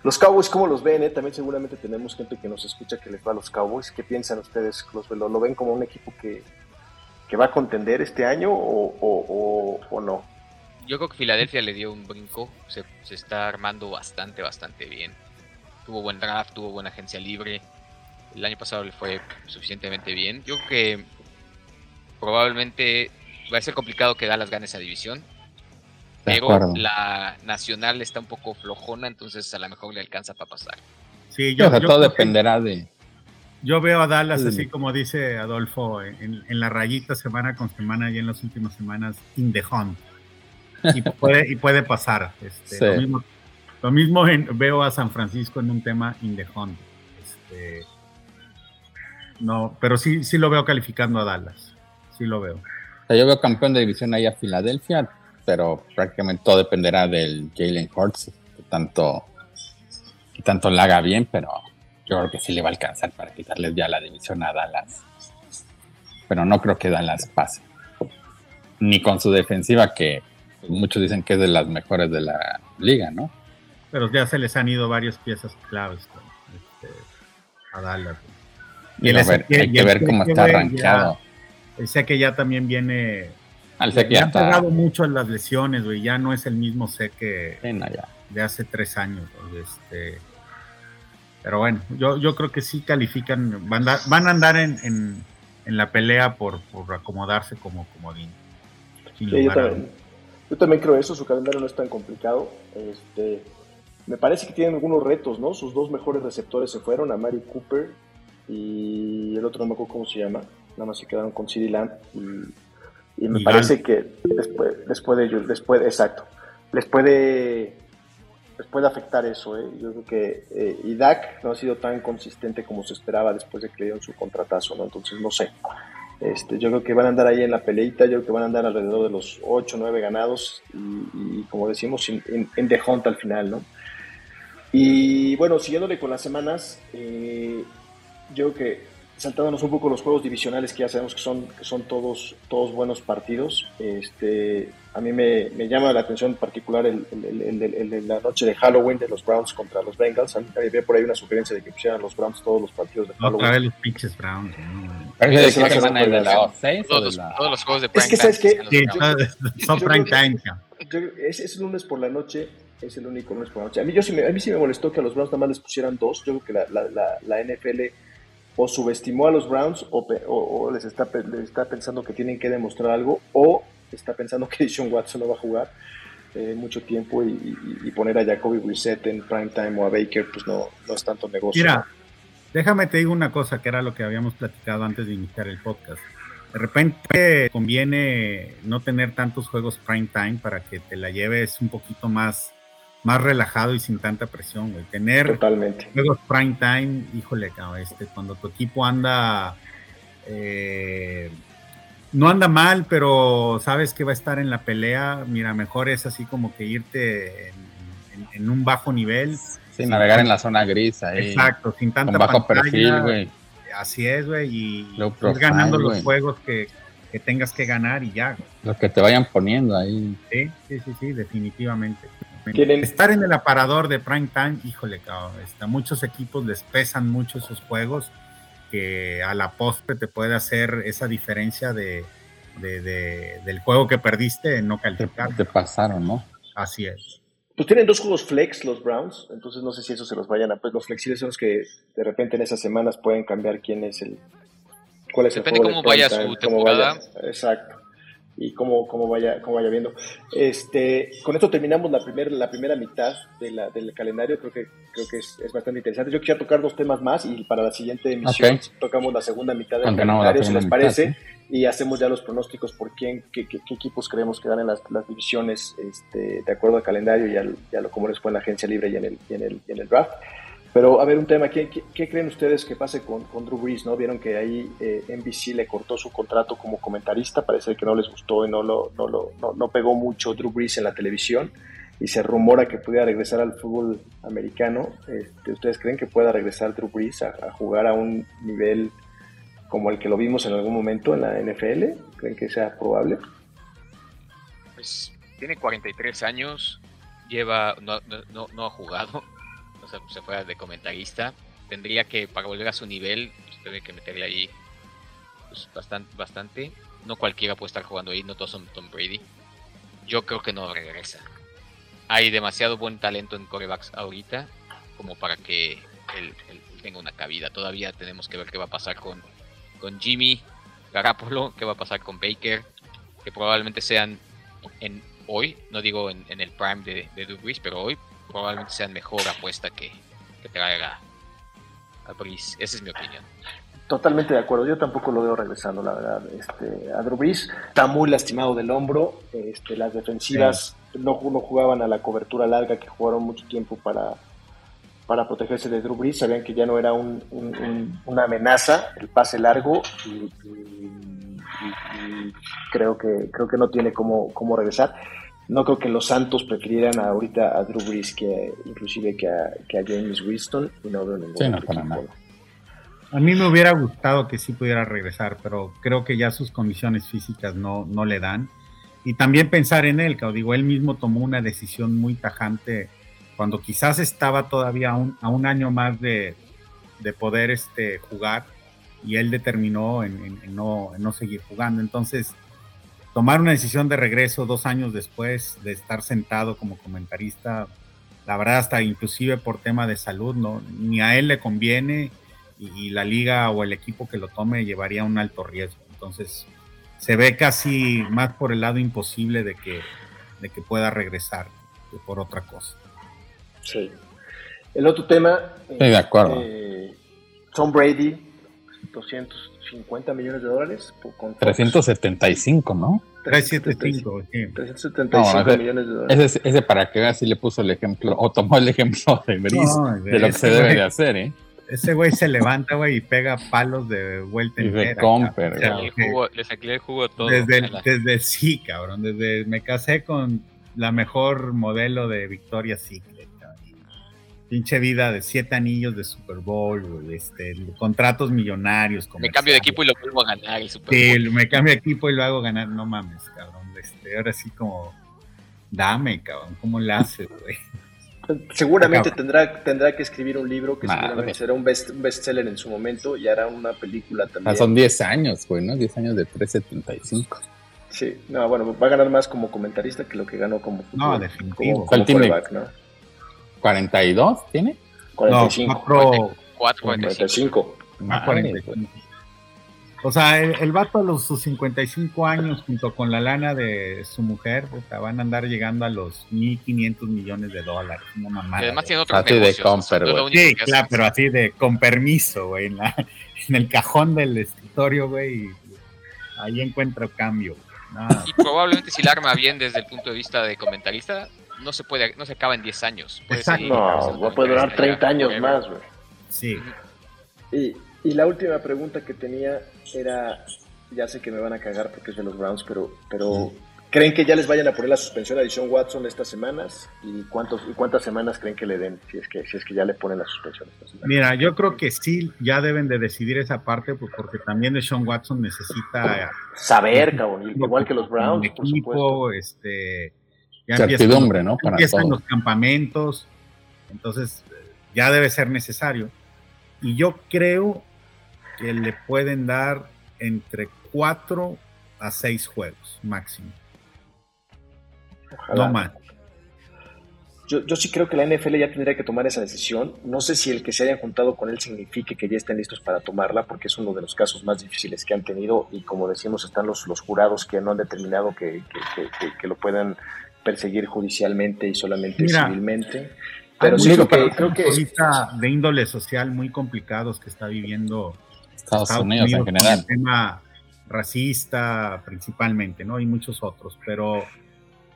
Los Cowboys, ¿cómo los ven? Eh? También seguramente tenemos gente que nos escucha que les va a los Cowboys. ¿Qué piensan ustedes? ¿Los, lo, lo ven como un equipo que, que va a contender este año o, o, o, no? Yo creo que Filadelfia le dio un brinco. Se, se está armando bastante, bastante bien tuvo buen draft, tuvo buena agencia libre. El año pasado le fue suficientemente bien. Yo creo que probablemente va a ser complicado que Dallas gane esa división. Pero la nacional está un poco flojona, entonces a lo mejor le alcanza para pasar. Sí, yo, todo dependerá de. Yo veo a Dallas, así como dice Adolfo, en, la rayita semana con semana y en las últimas semanas, in the hunt. Y puede, y puede pasar. Este, lo mismo lo mismo veo a San Francisco en un tema in the hunt. Este, no, pero sí, sí lo veo calificando a Dallas. Sí lo veo. yo veo campeón de división ahí a Filadelfia, pero prácticamente todo dependerá del Jalen Hurts, que tanto, que tanto la haga bien, pero yo creo que sí le va a alcanzar para quitarles ya la división a Dallas. Pero no creo que Dallas pase. Ni con su defensiva, que muchos dicen que es de las mejores de la liga, ¿no? pero ya se les han ido varias piezas claves este, a Dallas. Y, hay que ver cómo está arrancado. el que ya también viene. Al que ya, ha pegado mucho en las lesiones, güey. Ya no es el mismo Seque de hace tres años. Este, pero bueno, yo, yo creo que sí califican. Van a, van a andar en, en, la pelea por, por acomodarse como comodín. yo, también, yo también creo eso. Su calendario no es tan complicado. Este me parece que tienen algunos retos, ¿no? Sus dos mejores receptores se fueron, a Mari Cooper y el otro no me acuerdo cómo se llama, nada más se quedaron con CD Lamb y, me parece que después, después de ellos, después, exacto, les puede, les puede afectar eso, ¿eh? Yo creo que eh, Idak no ha sido tan consistente como se esperaba después de que le dieron su contratazo, ¿no? Entonces, no sé. Este, yo creo que van a andar ahí en la peleita, yo creo que van a andar alrededor de los 8 o 9 ganados y, como decimos, en, en, The Hunt al final, ¿no? Y bueno, siguiéndole con las semanas, eh, yo creo que saltándonos un poco los juegos divisionales que ya sabemos que son, que son todos, todos buenos partidos, este, a mí me, me llama la atención en particular el, el, la noche de Halloween de los Browns contra los Bengals. A mí había por ahí una sugerencia de que pusieran los Browns todos los partidos de Halloween. Otra vez los pinches Browns. ¿De semana de la Todos, todos los juegos de prime Es que, ¿sabes qué? son prime time. Es, es lunes por la noche es el único no es por noche. A mí, yo sí me, a mí sí me molestó que a los Browns nada más les pusieran dos. Yo creo que la, la, la, NFL o subestimó a los Browns o, les, está, les está pensando que tienen que demostrar algo o está pensando que Sean Watson no va a jugar eh, mucho tiempo y, y, poner a Jacoby Brissett en prime time o a Baker pues no, no es tanto negocio. Mira, déjame te digo una cosa que era lo que habíamos platicado antes de iniciar el podcast. De repente conviene no tener tantos juegos prime time para que te la lleves un poquito más más relajado y sin tanta presión, güey. Tener Totalmente. juegos prime time, híjole, cabrón, este, cuando tu equipo anda, eh, no anda mal, pero sabes que va a estar en la pelea, mira, mejor es así como que irte en, un bajo nivel. Sí, navegar en la zona gris ahí. Exacto, sin tanta con bajo perfil, güey. Así es, güey, y ir ganando los juegos que, que, tengas que ganar y ya. Los que te vayan poniendo ahí. Sí, sí, sí, sí, definitivamente. Estar en el aparador de prime time, híjole, cabrón, está, muchos equipos les pesan mucho esos juegos que a la postre te puede hacer esa diferencia de, del juego que perdiste en no calificar. Te, pasaron, ¿no? Así es. Pues tienen dos juegos flex los Browns, entonces no sé si eso se los vayan a... Pues los flexibles son los que de repente en esas semanas pueden cambiar quién es el... ¿Cuál es Depende cómo vaya su temporada. exacto y cómo, cómo, vaya, cómo vaya viendo. Este, con esto terminamos la, primera la primera mitad de la, del calendario, creo que, creo que es, es, bastante interesante. Yo quisiera tocar dos temas más y para la siguiente emisión tocamos la segunda mitad del calendario, si les parece, y hacemos ya los pronósticos por quién, qué, qué, equipos creemos que dan en las, las divisiones este, de acuerdo al calendario y ya, ya lo, como les fue en la agencia libre y en el, y en el, y en el draft. Pero a ver, un tema, ¿qué, creen ustedes que pase con, Drew Brees? ¿no? Vieron que ahí eh, NBC le cortó su contrato como comentarista, parece que no les gustó y no, lo, no, lo, no, pegó mucho Drew Brees en la televisión. y se rumora que pudiera regresar al fútbol americano, este, ¿ustedes creen que pueda regresar Drew Brees a, jugar a un nivel como el que lo vimos en algún momento en la NFL? ¿Creen que sea probable? Pues tiene 43 años, lleva no, no, no ha jugado, sea, se fue de comentarista. Tendría que, para volver a su nivel, pues, que meterle ahí pues, bastante, bastante. No cualquiera puede estar jugando ahí, no todos son Tom Brady. Yo creo que no regresa hay demasiado buen talento en corebacks ahorita como para que él, tenga una cabida. Todavía tenemos que ver qué va a pasar con, con Jimmy Garapolo, qué va a pasar con Baker, que probablemente sean en hoy, no digo en, el prime de, de pero hoy probablemente sean mejor apuesta que, que traiga a Breeze. Esa es mi opinión. Totalmente de acuerdo, yo tampoco lo veo regresando, la verdad. Este, a Drew Brees está muy lastimado del hombro, este, las defensivas no, jugaban a la cobertura larga que jugaron mucho tiempo para, para protegerse de Drew Brees, sabían que ya no era un, una amenaza el pase largo y, creo que creo que no tiene cómo, cómo regresar. No creo que los Santos prefirieran ahorita a Drew Brees que inclusive que a, que a James Winston y no veo ningún sí, no, a mí me hubiera gustado que sí pudiera regresar, pero creo que ya sus condiciones físicas no, no le dan. Y también pensar en él, que digo, él mismo tomó una decisión muy tajante cuando quizás estaba todavía a un, año más de, poder este, jugar y él determinó en, no, en no seguir jugando. Entonces, tomar una decisión de regreso dos años después de estar sentado como comentarista, la verdad hasta inclusive por tema de salud, no, ni a él le conviene y, la liga o el equipo que lo tome llevaría un alto riesgo. Entonces, se ve casi más por el lado imposible de que, de que pueda regresar que por otra cosa. Sí. El otro tema. Sí, de acuerdo. Eh, Tom Brady, 250 millones de dólares. Con 375, ¿no? 375, sí. 375 millones de dólares. Ese, para que veas si le puso el ejemplo, o tomó el ejemplo de Brice, de lo que se debe de hacer, ¿eh? Ese güey se levanta, güey, y pega palos de vuelta y de comper, le saqué el jugo todo. Desde, desde sí, cabrón. Desde me casé con la mejor modelo de Victoria Secret. Pinche vida de siete anillos de Super Bowl, este, contratos millonarios. Me cambio de equipo y lo vuelvo a ganar el Super Bowl. Sí, me cambio de equipo y lo hago ganar. No mames, cabrón. Este, ahora sí como, dame, cabrón. ¿Cómo le haces, güey? Seguramente tendrá, tendrá que escribir un libro que seguramente será un, best, bestseller en su momento y hará una película también. Ah, son 10 años, güey, ¿no? 10 años de 375. Sí, no, bueno, va a ganar más como comentarista que lo que ganó como No, definitivo. ¿Cuál tiene? ¿42 tiene? 45. No, 4, 4, 45. 45. O sea, el, vato a los sus 55 años, junto con la lana de su mujer, van a andar llegando a los 1.500 millones de dólares. Una mamada. además tiene otros así de comper, güey. Sí, claro, pero así de con permiso, güey. En, en, el cajón del escritorio, güey. Ahí encuentro cambio. Y probablemente si la arma bien desde el punto de vista de comentarista, no se puede, no se acaba en 10 años. Exacto. no, va a poder durar 30 años más, güey. Sí. Y, y la última pregunta que tenía era, ya sé que me van a cagar porque es de los Browns, pero, pero ¿creen que ya les vayan a poner la suspensión a Dishon Watson estas semanas? ¿Y, cuántos, y cuántas semanas creen que le den si es que, si es que ya le ponen la suspensión estas semanas? Mira, yo creo que sí, ya deben de decidir esa parte pues, porque también Dishon Watson necesita... Saber, cabrón, igual que los Browns, equipo, por este... Ya Certidumbre, ¿no? Para empiezan los campamentos, entonces ya debe ser necesario. Y yo creo que le pueden dar entre 4 a 6 juegos máximo. No más. Yo, yo, sí creo que la NFL ya tendría que tomar esa decisión. No sé si el que se hayan juntado con él signifique que ya estén listos para tomarla, porque es uno de los casos más difíciles que han tenido y como decimos están los, los jurados que no han determinado que, que, que, lo puedan perseguir judicialmente y solamente civilmente. Pero sí creo que, de índole social muy complicados que está viviendo Estados, Unidos, en general. El tema racista principalmente, ¿no? Y muchos otros, pero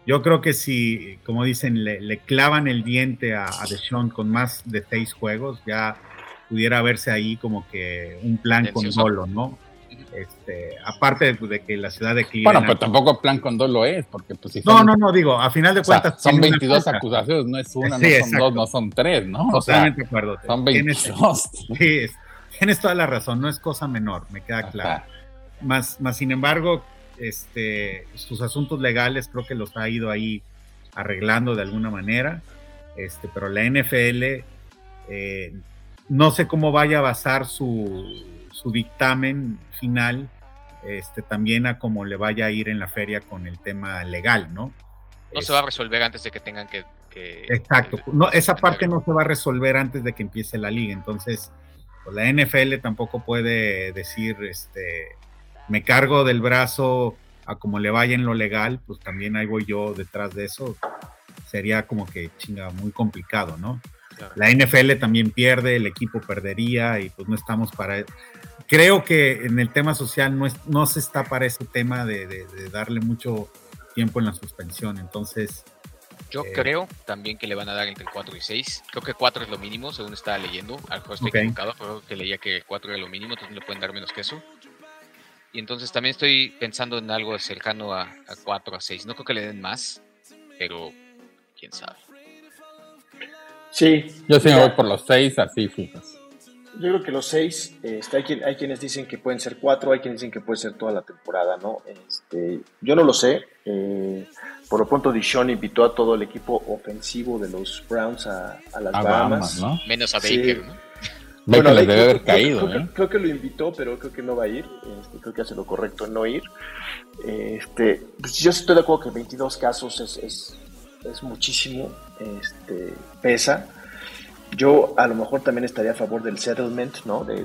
yo creo que si, como dicen, le, clavan el diente a, a Deshaun con más de seis juegos, ya pudiera verse ahí como que un plan con solo, ¿no? Este, aparte de, que la ciudad de Cleveland. Bueno, pero tampoco plan con dos lo es, porque pues si No, no, no, digo, a final de cuentas. son 22 acusaciones, no es una, no son dos, no son tres, ¿no? Totalmente de acuerdo. Son 22. Tienes, sí, tienes toda la razón, no es cosa menor, me queda claro. Más, más sin embargo, este, sus asuntos legales creo que los ha ido ahí arreglando de alguna manera. Este, pero la NFL eh, no sé cómo vaya a basar su, su dictamen final este, también a cómo le vaya a ir en la feria con el tema legal, ¿no? No se va a resolver antes de que tengan que... exacto, no, esa parte no se va a resolver antes de que empiece la liga, entonces pues la NFL tampoco puede decir, este, me cargo del brazo a como le vaya en lo legal, pues también ahí voy yo detrás de eso, sería como que chinga, muy complicado, ¿no? La NFL también pierde, el equipo perdería y pues no estamos para creo que en el tema social no, es, no se está para ese tema de, darle mucho tiempo en la suspensión. Entonces. Yo eh, creo también que le van a dar entre 4 y 6. Creo que 4 es lo mínimo, según estaba leyendo. A lo mejor estoy equivocado, pero que leía que 4 era lo mínimo, entonces le pueden dar menos que eso. Y entonces también estoy pensando en algo cercano a, a 4 a 6. No creo que le den más, pero quién sabe. Sí. Yo sí me voy por los 6, así fijas. Yo creo que los seis, este, hay, quien, hay quienes dicen que pueden ser cuatro, hay quienes dicen que puede ser toda la temporada, ¿no? Este, yo no lo sé. Eh, por lo pronto, Dishon invitó a todo el equipo ofensivo de los Browns a, las Bahamas. ¿no? Menos a Baker, ¿no? Bueno, les debe haber caído. Creo, ¿eh? creo, que lo invitó, pero creo que no va a ir. Este, creo que hace lo correcto en no ir. Este, pues yo estoy de acuerdo que 22 casos es, es, es muchísimo. Este, pesa. Yo a lo mejor también estaría a favor del settlement, ¿no? De,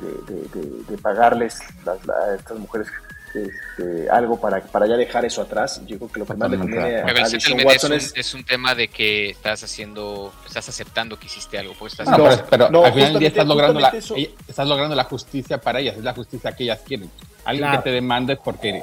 pagarles a estas mujeres este, algo para, para ya dejar eso atrás. Yo creo que lo que más le conviene a, Watson es, es, un tema de que estás haciendo, estás aceptando que hiciste algo. Pues estás no, pero, al final del día estás logrando, la, estás logrando la justicia para ellas, es la justicia que ellas quieren. Alguien que te demande porque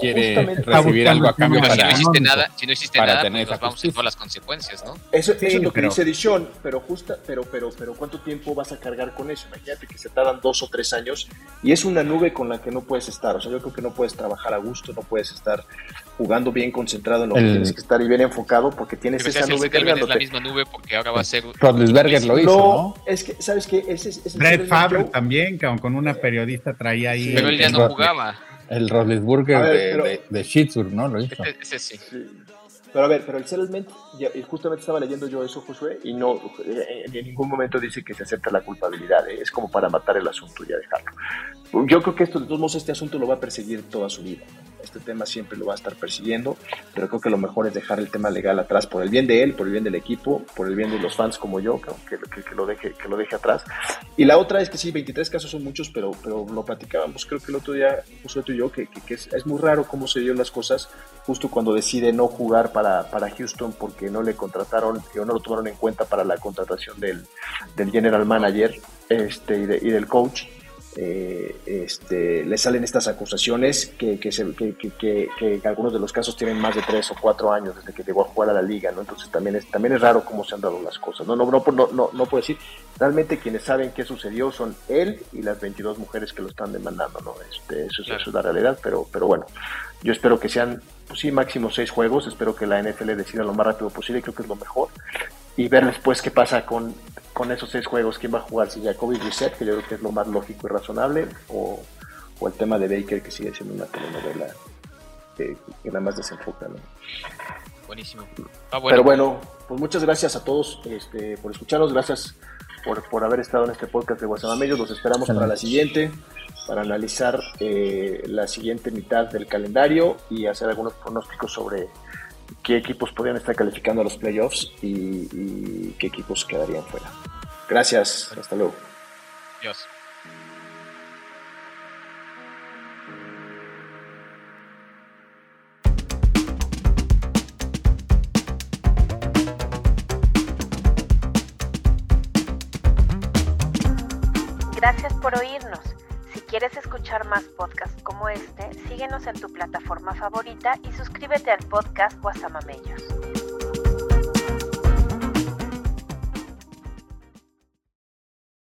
quiere recibir algo a cambio para, si no hiciste nada, si no hiciste nada, pues nos vamos a todas las consecuencias, ¿no? Eso, eso es lo que dice Edición, pero justa, pero, pero, pero ¿cuánto tiempo vas a cargar con eso? Imagínate que se tardan dos o tres años y es una nube con la que no puedes estar. O sea, yo creo que no puedes trabajar a gusto, no puedes estar jugando bien concentrado en lo que tienes que estar y bien enfocado porque tienes esa nube cargándote. Es la misma nube porque ahora va a ser... Rodlisberger lo hizo, ¿no? es que, ¿sabes qué? Ese, ese Brett Favre también, que con una periodista traía ahí... pero él ya no jugaba. El Roethlisberger de, de, ¿no? Lo hizo. Ese, sí. Pero a ver, pero el settlement, justamente estaba leyendo yo eso, Josué, y no, en ningún momento dice que se acepta la culpabilidad, ¿eh? es como para matar el asunto y ya dejarlo. Yo creo que esto, de todos modos, este asunto lo va a perseguir toda su vida este tema siempre lo va a estar persiguiendo, pero creo que lo mejor es dejar el tema legal atrás por el bien de él, por el bien del equipo, por el bien de los fans como yo, que, que, lo, deje, que lo deje atrás. Y la otra es que sí, 23 casos son muchos, pero, pero lo platicábamos, creo que el otro día, justo tú y yo, que, es, es, muy raro cómo se dieron las cosas justo cuando decide no jugar para, para Houston porque no le contrataron o no lo tomaron en cuenta para la contratación del, del general manager este, y, y del coach eh, este, le salen estas acusaciones que, que, que, algunos de los casos tienen más de tres o cuatro años desde que llegó a jugar a la liga, ¿no? Entonces también es, también es raro cómo se han dado las cosas, ¿no? No, no, no, no, no puedo decir, realmente quienes saben qué sucedió son él y las 22 mujeres que lo están demandando, ¿no? Este, eso, es la realidad, pero, pero bueno, yo espero que sean, pues sí, máximo seis juegos, espero que la NFL decida lo más rápido posible, creo que es lo mejor, y ver después qué pasa con con esos seis juegos, ¿quién va a jugar? Si Jacoby Reset, que yo creo que es lo más lógico y razonable, o, el tema de Baker, que sigue siendo una telenovela que, nada más desenfoca. ¿no? Buenísimo. Ah, Pero bueno, pues muchas gracias a todos este, por escucharnos, gracias por, haber estado en este podcast de Guasamamellos, los esperamos para la siguiente, para analizar eh, la siguiente mitad del calendario y hacer algunos pronósticos sobre qué equipos podrían estar calificando a los playoffs y, qué equipos quedarían fuera. Gracias, hasta luego. Adiós. Gracias por oírnos. Quieres escuchar más podcasts como este, síguenos en tu plataforma favorita y suscríbete al podcast Guasamamellos.